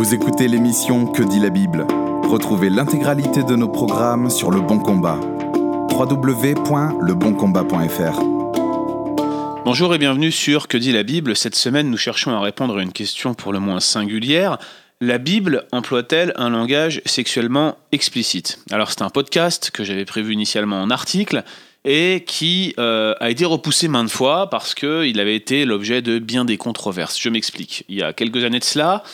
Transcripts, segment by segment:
Vous écoutez l'émission Que dit la Bible Retrouvez l'intégralité de nos programmes sur Le Bon Combat. www.leboncombat.fr Bonjour et bienvenue sur Que dit la Bible. Cette semaine, nous cherchons à répondre à une question pour le moins singulière. La Bible emploie-t-elle un langage sexuellement explicite? Alors c'est un podcast que j'avais prévu initialement en article et qui euh, a été repoussé maintes fois parce qu'il avait été l'objet de bien des controverses. Je m'explique. Il y a quelques années de cela,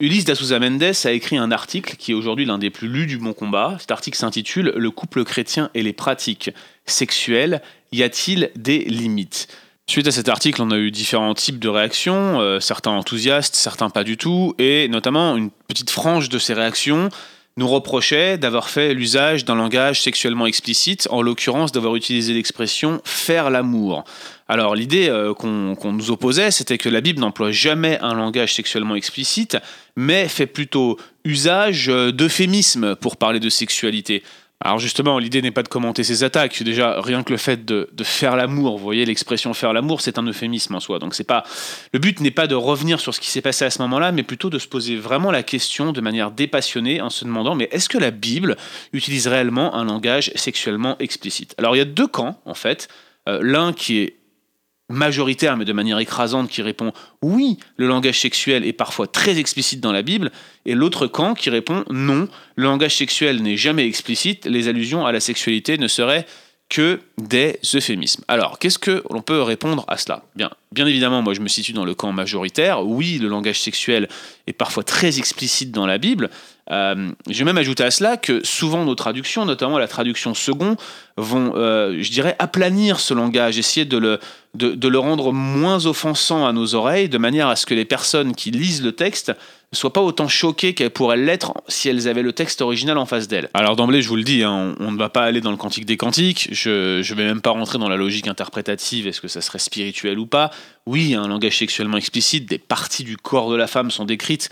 Ulysse da Souza Mendes a écrit un article qui est aujourd'hui l'un des plus lus du Bon Combat. Cet article s'intitule Le couple chrétien et les pratiques sexuelles, y a-t-il des limites? Suite à cet article, on a eu différents types de réactions, euh, certains enthousiastes, certains pas du tout, et notamment une petite frange de ces réactions nous reprochait d'avoir fait l'usage d'un langage sexuellement explicite, en l'occurrence d'avoir utilisé l'expression faire l'amour. Alors l'idée euh, qu'on nous opposait, c'était que la Bible n'emploie jamais un langage sexuellement explicite, mais fait plutôt usage euh, d'euphémismes pour parler de sexualité. Alors justement, l'idée n'est pas de commenter ces attaques. Déjà, rien que le fait de, faire l'amour, vous voyez, l'expression faire l'amour, c'est un euphémisme en soi. Donc c'est pas le but n'est pas de revenir sur ce qui s'est passé à ce moment-là, mais plutôt de se poser vraiment la question de manière dépassionnée en se demandant mais est-ce que la Bible utilise réellement un langage sexuellement explicite? Alors il y a deux camps en fait. Euh, l'un qui est majoritaire, mais de manière écrasante, qui répond oui, le langage sexuel est parfois très explicite dans la Bible, et l'autre camp qui répond non, le langage sexuel n'est jamais explicite, les allusions à la sexualité ne seraient que des euphémismes. Alors, qu'est-ce que l'on peut répondre à cela? Bien, bien évidemment, moi je me situe dans le camp majoritaire. Oui, le langage sexuel est parfois très explicite dans la Bible. Euh, je vais même ajouter à cela que souvent nos traductions, notamment la traduction second, vont, euh, je dirais, aplanir ce langage, essayer de le, de, le rendre moins offensant à nos oreilles, de manière à ce que les personnes qui lisent le texte ne soient pas autant choquées qu'elles pourraient l'être si elles avaient le texte original en face d'elles. Alors d'emblée, je vous le dis, hein, on, ne va pas aller dans le cantique des cantiques, je ne vais même pas rentrer dans la logique interprétative, est-ce que ça serait spirituel ou pas. Oui, un langage sexuellement explicite, des parties du corps de la femme sont décrites,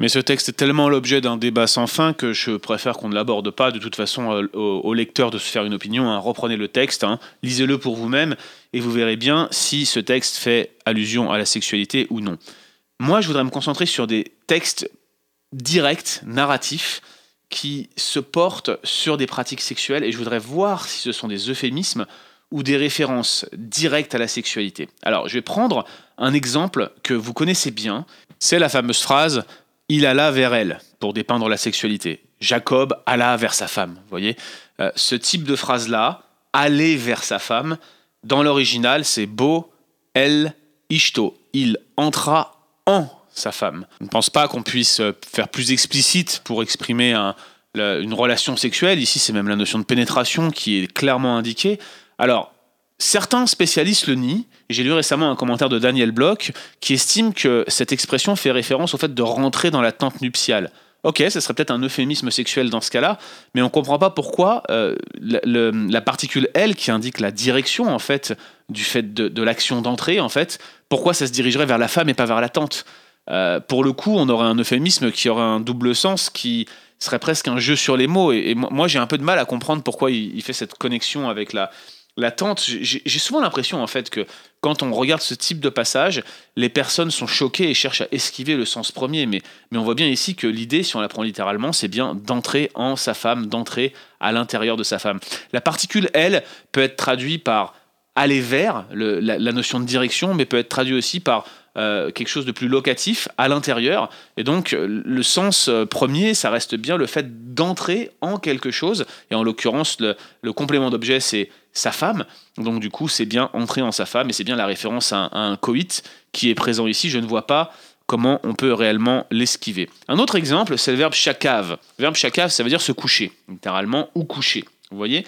mais ce texte est tellement l'objet d'un débat sans fin que je préfère qu'on ne l'aborde pas. De toute façon, euh, au, lecteur de se faire une opinion. Hein. Reprenez le texte, hein. lisez-le pour vous-même, et vous verrez bien si ce texte fait allusion à la sexualité ou non. Moi, je voudrais me concentrer sur des textes directs, narratifs, qui se portent sur des pratiques sexuelles, et je voudrais voir si ce sont des euphémismes ou des références directes à la sexualité. Alors, je vais prendre un exemple que vous connaissez bien. C'est la fameuse phrase il alla vers elle pour dépeindre la sexualité. Jacob alla vers sa femme. Vous voyez euh, Ce type de phrase-là, aller vers sa femme, dans l'original, c'est Bo El Ishto. Il entra en sa femme. Je ne pense pas qu'on puisse euh, faire plus explicite pour exprimer une relation sexuelle. Ici, c'est même la notion de pénétration qui est clairement indiquée. Alors, Certains spécialistes le nient. J'ai lu récemment un commentaire de Daniel Bloch qui estime que cette expression fait référence au fait de rentrer dans la tente nuptiale. Ok, ce serait peut-être un euphémisme sexuel dans ce cas-là, mais on ne comprend pas pourquoi euh, la, particule L qui indique la direction en fait du fait de, l'action d'entrée en fait, pourquoi ça se dirigerait vers la femme et pas vers la tente euh, Pour le coup, on aurait un euphémisme qui aurait un double sens qui serait presque un jeu sur les mots. Et, moi, j'ai un peu de mal à comprendre pourquoi il fait cette connexion avec la, l'attente, j'ai souvent l'impression en fait que quand on regarde ce type de passage, les personnes sont choquées et cherchent à esquiver le sens premier. Mais, mais on voit bien ici que l'idée, si on la prend littéralement, c'est bien d'entrer en sa femme, d'entrer à l'intérieur de sa femme. La particule elle peut être traduite par aller vers, la, notion de direction, mais peut être traduite aussi par euh, quelque chose de plus locatif à l'intérieur. Et donc, le sens euh, premier, ça reste bien le fait d'entrer en quelque chose. Et en l'occurrence, le complément d'objet, c'est sa femme. Donc du coup, c'est bien entrer en sa femme et c'est bien la référence à un, coït qui est présent ici. Je ne vois pas comment on peut réellement l'esquiver. Un autre exemple, c'est le verbe chakave. Le verbe chakave, ça veut dire se coucher, littéralement, ou coucher. Vous voyez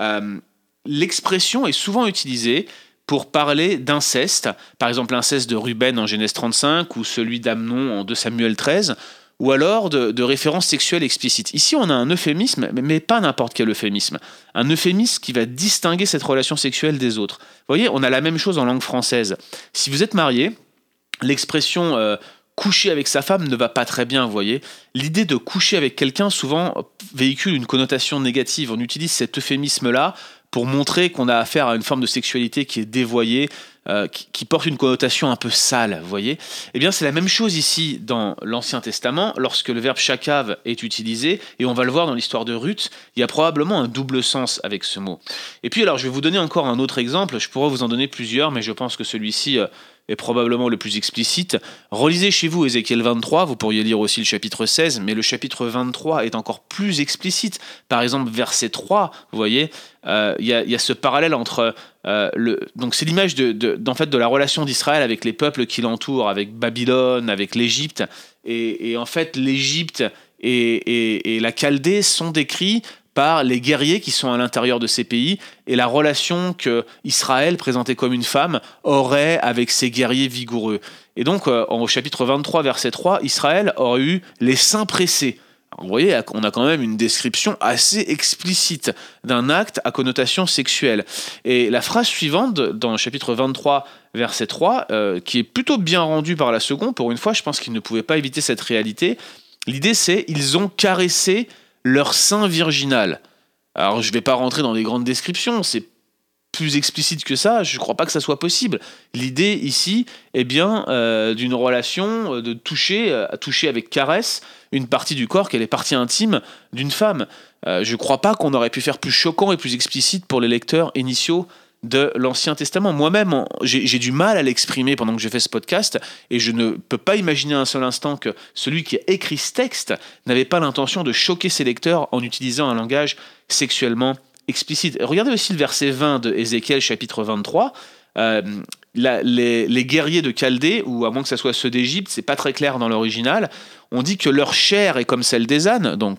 euh, L'expression est souvent utilisée pour parler d'inceste, par exemple l'inceste de Ruben en Genèse 35 ou celui d'Amnon en 2 Samuel 13, ou alors de, références sexuelles explicites. Ici, on a un euphémisme, mais pas n'importe quel euphémisme. Un euphémisme qui va distinguer cette relation sexuelle des autres. Vous voyez, on a la même chose en langue française. Si vous êtes marié, l'expression euh, coucher avec sa femme ne va pas très bien, vous voyez. L'idée de coucher avec quelqu'un, souvent, véhicule une connotation négative. On utilise cet euphémisme-là pour montrer qu'on a affaire à une forme de sexualité qui est dévoyée, euh, qui, porte une connotation un peu sale, vous voyez Eh bien, c'est la même chose ici dans l'Ancien Testament, lorsque le verbe chakav est utilisé, et on va le voir dans l'histoire de Ruth, il y a probablement un double sens avec ce mot. Et puis, alors, je vais vous donner encore un autre exemple, je pourrais vous en donner plusieurs, mais je pense que celui-ci euh, est probablement le plus explicite. Relisez chez vous Ézéchiel 23, vous pourriez lire aussi le chapitre 16, mais le chapitre 23 est encore plus explicite. Par exemple, verset 3, vous voyez, euh, il y, a ce parallèle entre... Euh, le, donc c'est l'image de, fait, de la relation d'Israël avec les peuples qui l'entourent, avec Babylone, avec l'Égypte. Et, en fait, l'Égypte et, et, la Chaldée sont décrits par les guerriers qui sont à l'intérieur de ces pays et la relation que Israël, présenté comme une femme, aurait avec ces guerriers vigoureux. Et donc, euh, au chapitre 23, verset 3, Israël aurait eu les seins pressés. vous voyez, on a quand même une description assez explicite d'un acte à connotation sexuelle. Et la phrase suivante, dans le chapitre 23, verset 3, euh, qui est plutôt bien rendue par la seconde, pour une fois, je pense qu'ils ne pouvaient pas éviter cette réalité. L'idée, c'est ils ont caressé leur sein virginal. Alors je ne vais pas rentrer dans les grandes descriptions, c'est plus explicite que ça, je ne crois pas que ça soit possible. L'idée ici est bien euh, d'une relation euh, de toucher, euh, toucher avec caresse une partie du corps qui est les parties intimes d'une femme. je ne crois pas qu'on aurait pu faire plus choquant et plus explicite pour les lecteurs initiaux de l'Ancien Testament. Moi-même, j'ai du mal à l'exprimer pendant que je fais ce podcast, et je ne peux pas imaginer un seul instant que celui qui a écrit ce texte n'avait pas l'intention de choquer ses lecteurs en utilisant un langage sexuellement explicite. Regardez aussi le verset 20 de Ézéchiel chapitre 23. Euh, les, guerriers de Chaldée, ou à moins que ce soit ceux d'Égypte, c'est pas très clair dans l'original, on dit que leur chair est comme celle des ânes. Donc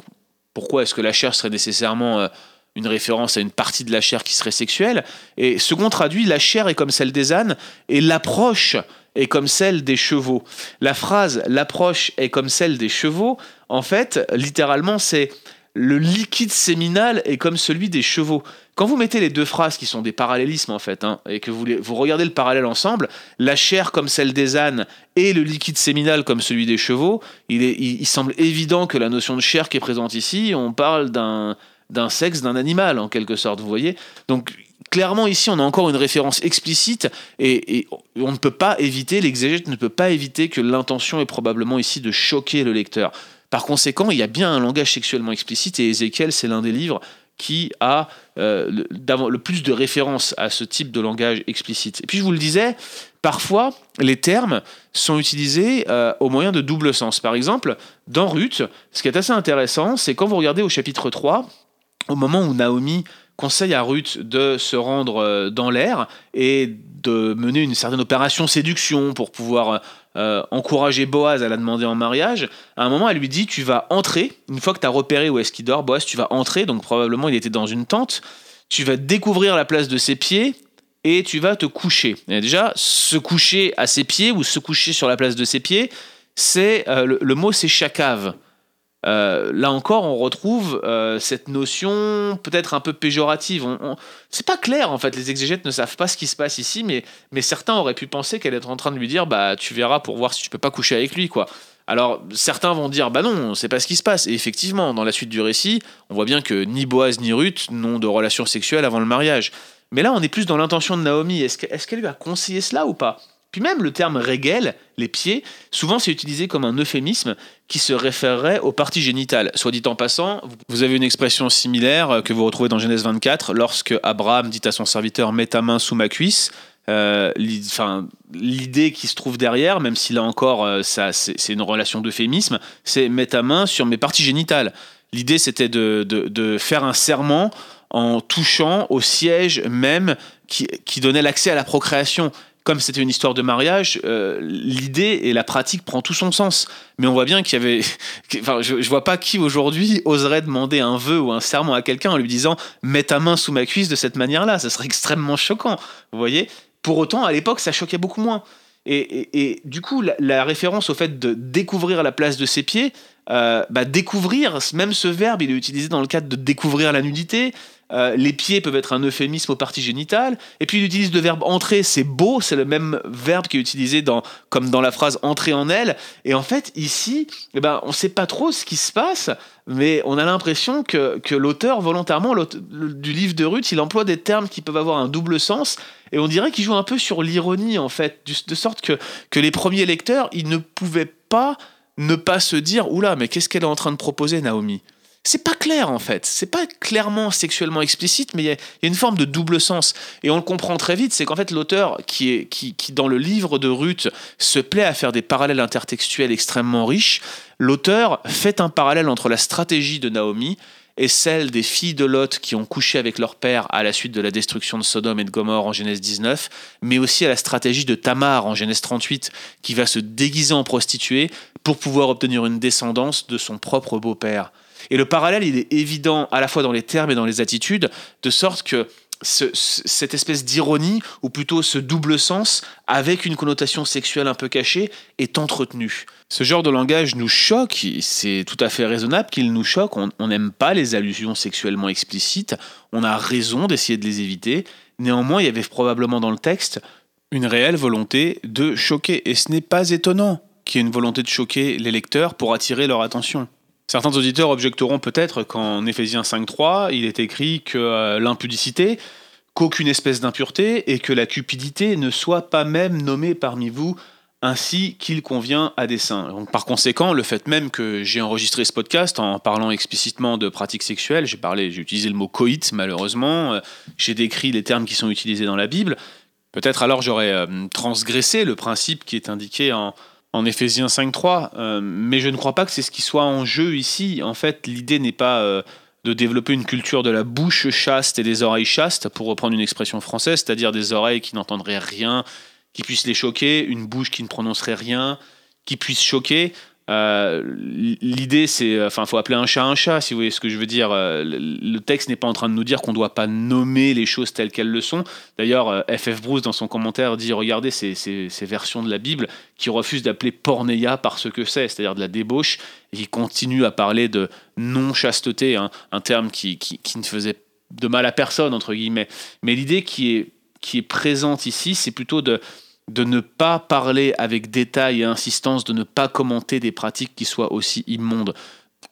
pourquoi est-ce que la chair serait nécessairement... Euh, une référence à une partie de la chair qui serait sexuelle. Et second traduit, la chair est comme celle des ânes et l'approche est comme celle des chevaux. La phrase l'approche est comme celle des chevaux, en fait, littéralement, c'est le liquide séminal est comme celui des chevaux. Quand vous mettez les deux phrases qui sont des parallélismes en fait, hein, et que vous, vous regardez le parallèle ensemble, la chair comme celle des ânes et le liquide séminal comme celui des chevaux, il, il semble évident que la notion de chair qui est présente ici, on parle d'un d'un sexe d'un animal, en quelque sorte, vous voyez Donc, clairement, ici, on a encore une référence explicite et, on ne peut pas éviter, l'exégète ne peut pas éviter que l'intention est probablement ici de choquer le lecteur. Par conséquent, il y a bien un langage sexuellement explicite et Ézéchiel, c'est l'un des livres qui a euh, le, plus de références à ce type de langage explicite. Et puis je vous le disais, parfois les termes sont utilisés euh, au moyen de double sens. Par exemple, dans Ruth, ce qui est assez intéressant, c'est quand vous regardez au chapitre 3, au moment où Naomi conseille à Ruth de se rendre euh, dans l'air et de mener une certaine opération séduction pour pouvoir euh, encourager Boaz à la demander en mariage, à un moment elle lui dit tu vas entrer, une fois que tu as repéré où est-ce qu'il dort, Boaz tu vas entrer, donc probablement il était dans une tente, tu vas découvrir la place de ses pieds et tu vas te coucher. Et déjà, se coucher à ses pieds ou se coucher sur la place de ses pieds, c'est euh, le, le, mot c'est chakave. Euh, là encore, on retrouve euh, cette notion peut-être un peu péjorative. C'est pas clair en fait. Les exégètes ne savent pas ce qui se passe ici, mais, certains auraient pu penser qu'elle est en train de lui dire bah tu verras pour voir si tu peux pas coucher avec lui quoi. Alors certains vont dire bah non, c'est pas ce qui se passe. Et effectivement, dans la suite du récit, on voit bien que ni Boaz ni Ruth n'ont de relations sexuelles avant le mariage. Mais là, on est plus dans l'intention de Naomi. Est-ce qu'elle lui a conseillé cela ou pas? Puis même le terme régel, les pieds, souvent c'est utilisé comme un euphémisme qui se référerait aux parties génitales. Soit dit en passant, vous avez une expression similaire que vous retrouvez dans Genèse 24 lorsque Abraham dit à son serviteur Mets ta main sous ma cuisse. Euh, l'idée qui se trouve derrière, même si là encore euh, ça, c'est une relation d'euphémisme, c'est Mets ta main sur mes parties génitales. L'idée c'était de, de, faire un serment en touchant au siège même qui, qui donnait l'accès à la procréation comme c'était une histoire de mariage, euh, l'idée et la pratique prend tout son sens. Mais on voit bien qu'il y avait. Enfin, je, je vois pas qui aujourd'hui oserait demander un vœu ou un serment à quelqu'un en lui disant Mets ta main sous ma cuisse de cette manière-là. Ça serait extrêmement choquant. Vous voyez Pour autant, à l'époque, ça choquait beaucoup moins. Et, et, du coup, la, référence au fait de découvrir la place de ses pieds, euh, bah, découvrir, même ce verbe, il est utilisé dans le cadre de découvrir la nudité. Euh, les pieds peuvent être un euphémisme aux parties génitales. Et puis il utilise le verbe entrer, c'est beau, c'est le même verbe qui est utilisé dans, comme dans la phrase entrer en elle. Et en fait, ici, eh ben, on ne sait pas trop ce qui se passe, mais on a l'impression que, que l'auteur, volontairement, du livre de Ruth, il emploie des termes qui peuvent avoir un double sens. Et on dirait qu'il joue un peu sur l'ironie, en fait, de sorte que, que les premiers lecteurs, ils ne pouvaient pas ne pas se dire oula mais qu'est-ce qu'elle est en train de proposer Naomi? C'est pas clair en fait, c'est pas clairement sexuellement explicite, mais il y, a une forme de double sens. Et on le comprend très vite, c'est qu'en fait l'auteur qui, est, qui, qui, dans le livre de Ruth, se plaît à faire des parallèles intertextuels extrêmement riches, l'auteur fait un parallèle entre la stratégie de Naomi et celle des filles de Lot qui ont couché avec leur père à la suite de la destruction de Sodome et de Gomorre en Genèse 19, mais aussi à la stratégie de Tamar en Genèse 38 qui va se déguiser en prostituée pour pouvoir obtenir une descendance de son propre beau-père. Et le parallèle, il est évident à la fois dans les termes et dans les attitudes, de sorte que cette espèce d'ironie, ou plutôt ce double sens, avec une connotation sexuelle un peu cachée, est entretenu. Ce genre de langage nous choque, c'est tout à fait raisonnable qu'il nous choque, on n'aime pas les allusions sexuellement explicites, on a raison d'essayer de les éviter, néanmoins il y avait probablement dans le texte une réelle volonté de choquer, et ce n'est pas étonnant qu'il y ait une volonté de choquer les lecteurs pour attirer leur attention. Certains auditeurs objecteront peut-être qu'en Éphésiens 5.3, il est écrit que euh, l'impudicité, qu'aucune espèce d'impureté et que la cupidité ne soit pas même nommée parmi vous ainsi qu'il convient à des saints. Donc, par conséquent, le fait même que j'ai enregistré ce podcast en parlant explicitement de pratiques sexuelles, j'ai parlé, j'ai utilisé le mot coït malheureusement, euh, j'ai décrit les termes qui sont utilisés dans la Bible. Peut-être alors j'aurais euh, transgressé le principe qui est indiqué en, en Éphésiens 5.3, euh, mais je ne crois pas que c'est ce qui soit en jeu ici. En fait, l'idée n'est pas euh, de développer une culture de la bouche chaste et des oreilles chastes, pour reprendre une expression française, c'est-à-dire des oreilles qui n'entendraient rien, qui puissent les choquer, une bouche qui ne prononcerait rien, qui puisse choquer. Euh, l'idée, c'est, enfin, faut appeler un chat un chat, si vous voyez ce que je veux dire. Euh, le texte n'est pas en train de nous dire qu'on ne doit pas nommer les choses telles qu'elles le sont. D'ailleurs, FF euh, Bruce, dans son commentaire, dit regardez ces, versions de la Bible qui refusent d'appeler pornéia par ce que c'est, c'est-à-dire de la débauche, et qui continuent à parler de non-chasteté, hein, un terme qui, ne faisait de mal à personne, entre guillemets. Mais l'idée qui est présente ici, c'est plutôt de de ne pas parler avec détail et insistance, de ne pas commenter des pratiques qui soient aussi immondes.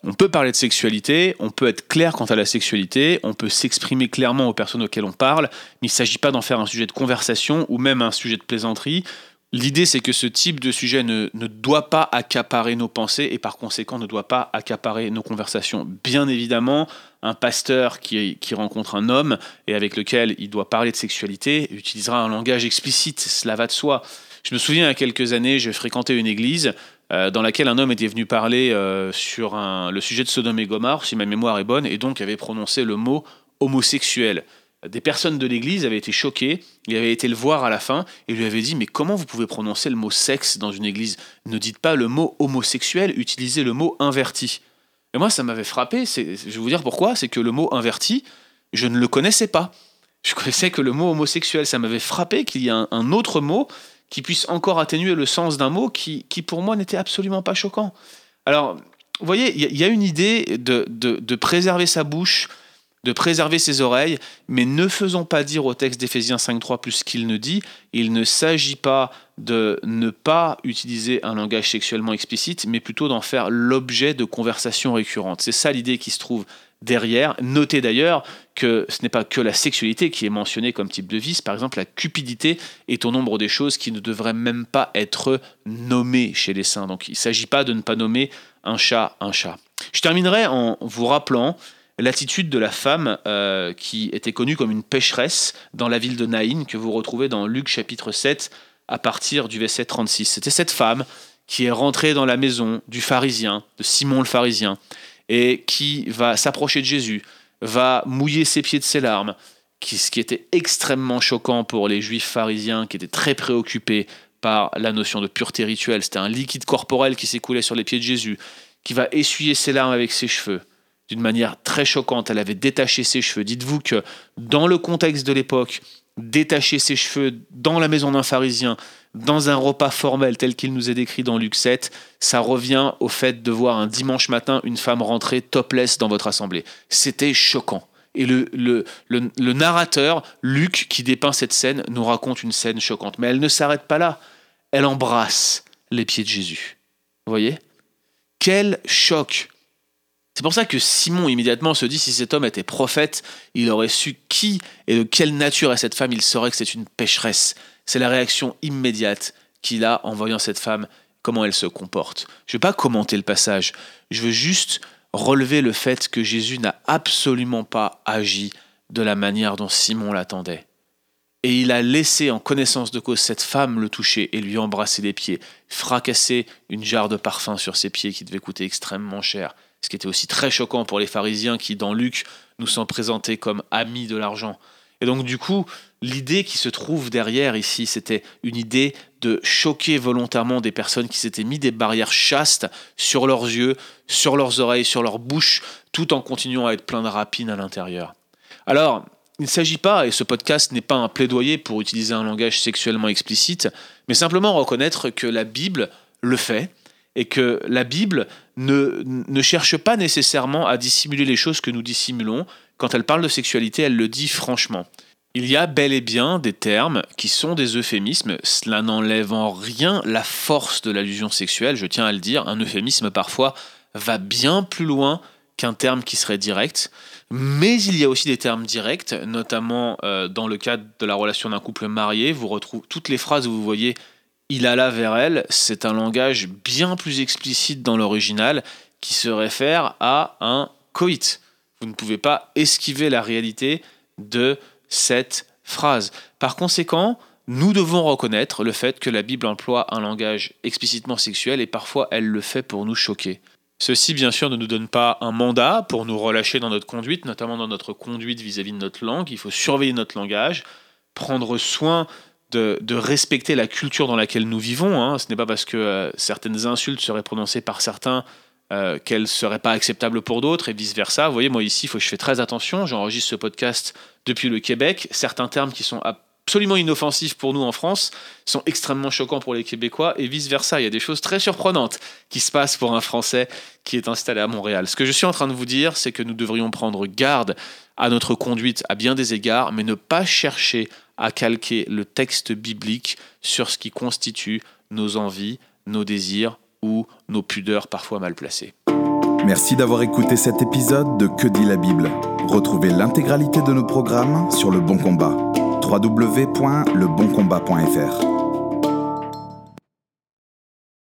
On peut parler de sexualité, on peut être clair quant à la sexualité, on peut s'exprimer clairement aux personnes auxquelles on parle, mais il ne s'agit pas d'en faire un sujet de conversation ou même un sujet de plaisanterie. L'idée, c'est que ce type de sujet ne, ne, doit pas accaparer nos pensées et par conséquent ne doit pas accaparer nos conversations. Bien évidemment, un pasteur qui, qui, rencontre un homme et avec lequel il doit parler de sexualité utilisera un langage explicite, cela va de soi. Je me souviens, il y a quelques années, j'ai fréquenté une église euh, dans laquelle un homme était venu parler euh, sur le sujet de Sodome et Gomorre, si ma mémoire est bonne, et donc avait prononcé le mot homosexuel des personnes de l'église avaient été choquées, il avait été le voir à la fin et lui avait dit mais comment vous pouvez prononcer le mot sexe dans une église? Ne dites pas le mot homosexuel, utilisez le mot inverti. Et moi ça m'avait frappé, je vais vous dire pourquoi, c'est que le mot inverti, je ne le connaissais pas. Je connaissais que le mot homosexuel, ça m'avait frappé qu'il y ait un, autre mot qui puisse encore atténuer le sens d'un mot qui, pour moi n'était absolument pas choquant. Alors, vous voyez, il y, a une idée de, de préserver sa bouche, de préserver ses oreilles, mais ne faisons pas dire au texte d'Éphésiens 5.3 plus qu'il ne dit, il ne s'agit pas de ne pas utiliser un langage sexuellement explicite, mais plutôt d'en faire l'objet de conversations récurrentes. C'est ça l'idée qui se trouve derrière. Notez d'ailleurs que ce n'est pas que la sexualité qui est mentionnée comme type de vice, par exemple la cupidité est au nombre des choses qui ne devraient même pas être nommées chez les saints. Donc il ne s'agit pas de ne pas nommer un chat un chat. Je terminerai en vous rappelant l'attitude de la femme euh, qui était connue comme une pécheresse dans la ville de Naïn, que vous retrouvez dans Luc chapitre 7 à partir du verset 36. C'était cette femme qui est rentrée dans la maison du pharisien, de Simon le pharisien, et qui va s'approcher de Jésus, va mouiller ses pieds de ses larmes, ce qui était extrêmement choquant pour les juifs pharisiens qui étaient très préoccupés par la notion de pureté rituelle. C'était un liquide corporel qui s'écoulait sur les pieds de Jésus, qui va essuyer ses larmes avec ses cheveux d'une manière très choquante. Elle avait détaché ses cheveux. Dites-vous que dans le contexte de l'époque, détacher ses cheveux dans la maison d'un pharisien, dans un repas formel tel qu'il nous est décrit dans Luc 7, ça revient au fait de voir un dimanche matin une femme rentrer topless dans votre assemblée. C'était choquant. Et le, le, le, narrateur, Luc, qui dépeint cette scène, nous raconte une scène choquante. Mais elle ne s'arrête pas là. Elle embrasse les pieds de Jésus. Vous voyez? Quel choc c'est pour ça que Simon immédiatement se dit si cet homme était prophète, il aurait su qui et de quelle nature est cette femme, il saurait que c'est une pécheresse. C'est la réaction immédiate qu'il a en voyant cette femme, comment elle se comporte. Je ne vais pas commenter le passage, je veux juste relever le fait que Jésus n'a absolument pas agi de la manière dont Simon l'attendait. Et il a laissé en connaissance de cause cette femme le toucher et lui embrasser les pieds, fracasser une jarre de parfum sur ses pieds qui devait coûter extrêmement cher, ce qui était aussi très choquant pour les pharisiens qui, dans Luc, nous sont présentés comme amis de l'argent. Et donc du coup, l'idée qui se trouve derrière ici, c'était une idée de choquer volontairement des personnes qui s'étaient mis des barrières chastes sur leurs yeux, sur leurs oreilles, sur leur bouche, tout en continuant à être plein de rapines à l'intérieur. Alors, il ne s'agit pas, et ce podcast n'est pas un plaidoyer pour utiliser un langage sexuellement explicite, mais simplement reconnaître que la Bible le fait, et que la Bible ne, cherche pas nécessairement à dissimuler les choses que nous dissimulons. Quand elle parle de sexualité, elle le dit franchement. Il y a bel et bien des termes qui sont des euphémismes, cela n'enlève en rien la force de l'allusion sexuelle, je tiens à le dire, un euphémisme parfois va bien plus loin qu'un terme qui serait direct, mais il y a aussi des termes directs, notamment euh, dans le cadre de la relation d'un couple marié, vous retrouvez toutes les phrases où vous voyez il alla vers elle, c'est un langage bien plus explicite dans l'original qui se réfère à un coït. Vous ne pouvez pas esquiver la réalité de cette phrase. Par conséquent, nous devons reconnaître le fait que la Bible emploie un langage explicitement sexuel et parfois elle le fait pour nous choquer. Ceci, bien sûr, ne nous donne pas un mandat pour nous relâcher dans notre conduite, notamment dans notre conduite vis-à-vis de notre langue. Il faut surveiller notre langage, prendre soin de, respecter la culture dans laquelle nous vivons. Hein. Ce n'est pas parce que euh, certaines insultes seraient prononcées par certains euh, qu'elles ne seraient pas acceptables pour d'autres et vice-versa. Vous voyez, moi ici, faut que je fais très attention. J'enregistre ce podcast depuis le Québec. Certains termes qui sont absolument inoffensifs pour nous en France sont extrêmement choquants pour les Québécois et vice-versa. Il y a des choses très surprenantes qui se passent pour un Français qui est installé à Montréal. Ce que je suis en train de vous dire, c'est que nous devrions prendre garde à notre conduite à bien des égards, mais ne pas chercher à calquer le texte biblique sur ce qui constitue nos envies, nos désirs ou nos pudeurs parfois mal placées. Merci d'avoir écouté cet épisode de Que dit la Bible. Retrouvez l'intégralité de nos programmes sur Le Bon Combat. www.leboncombat.fr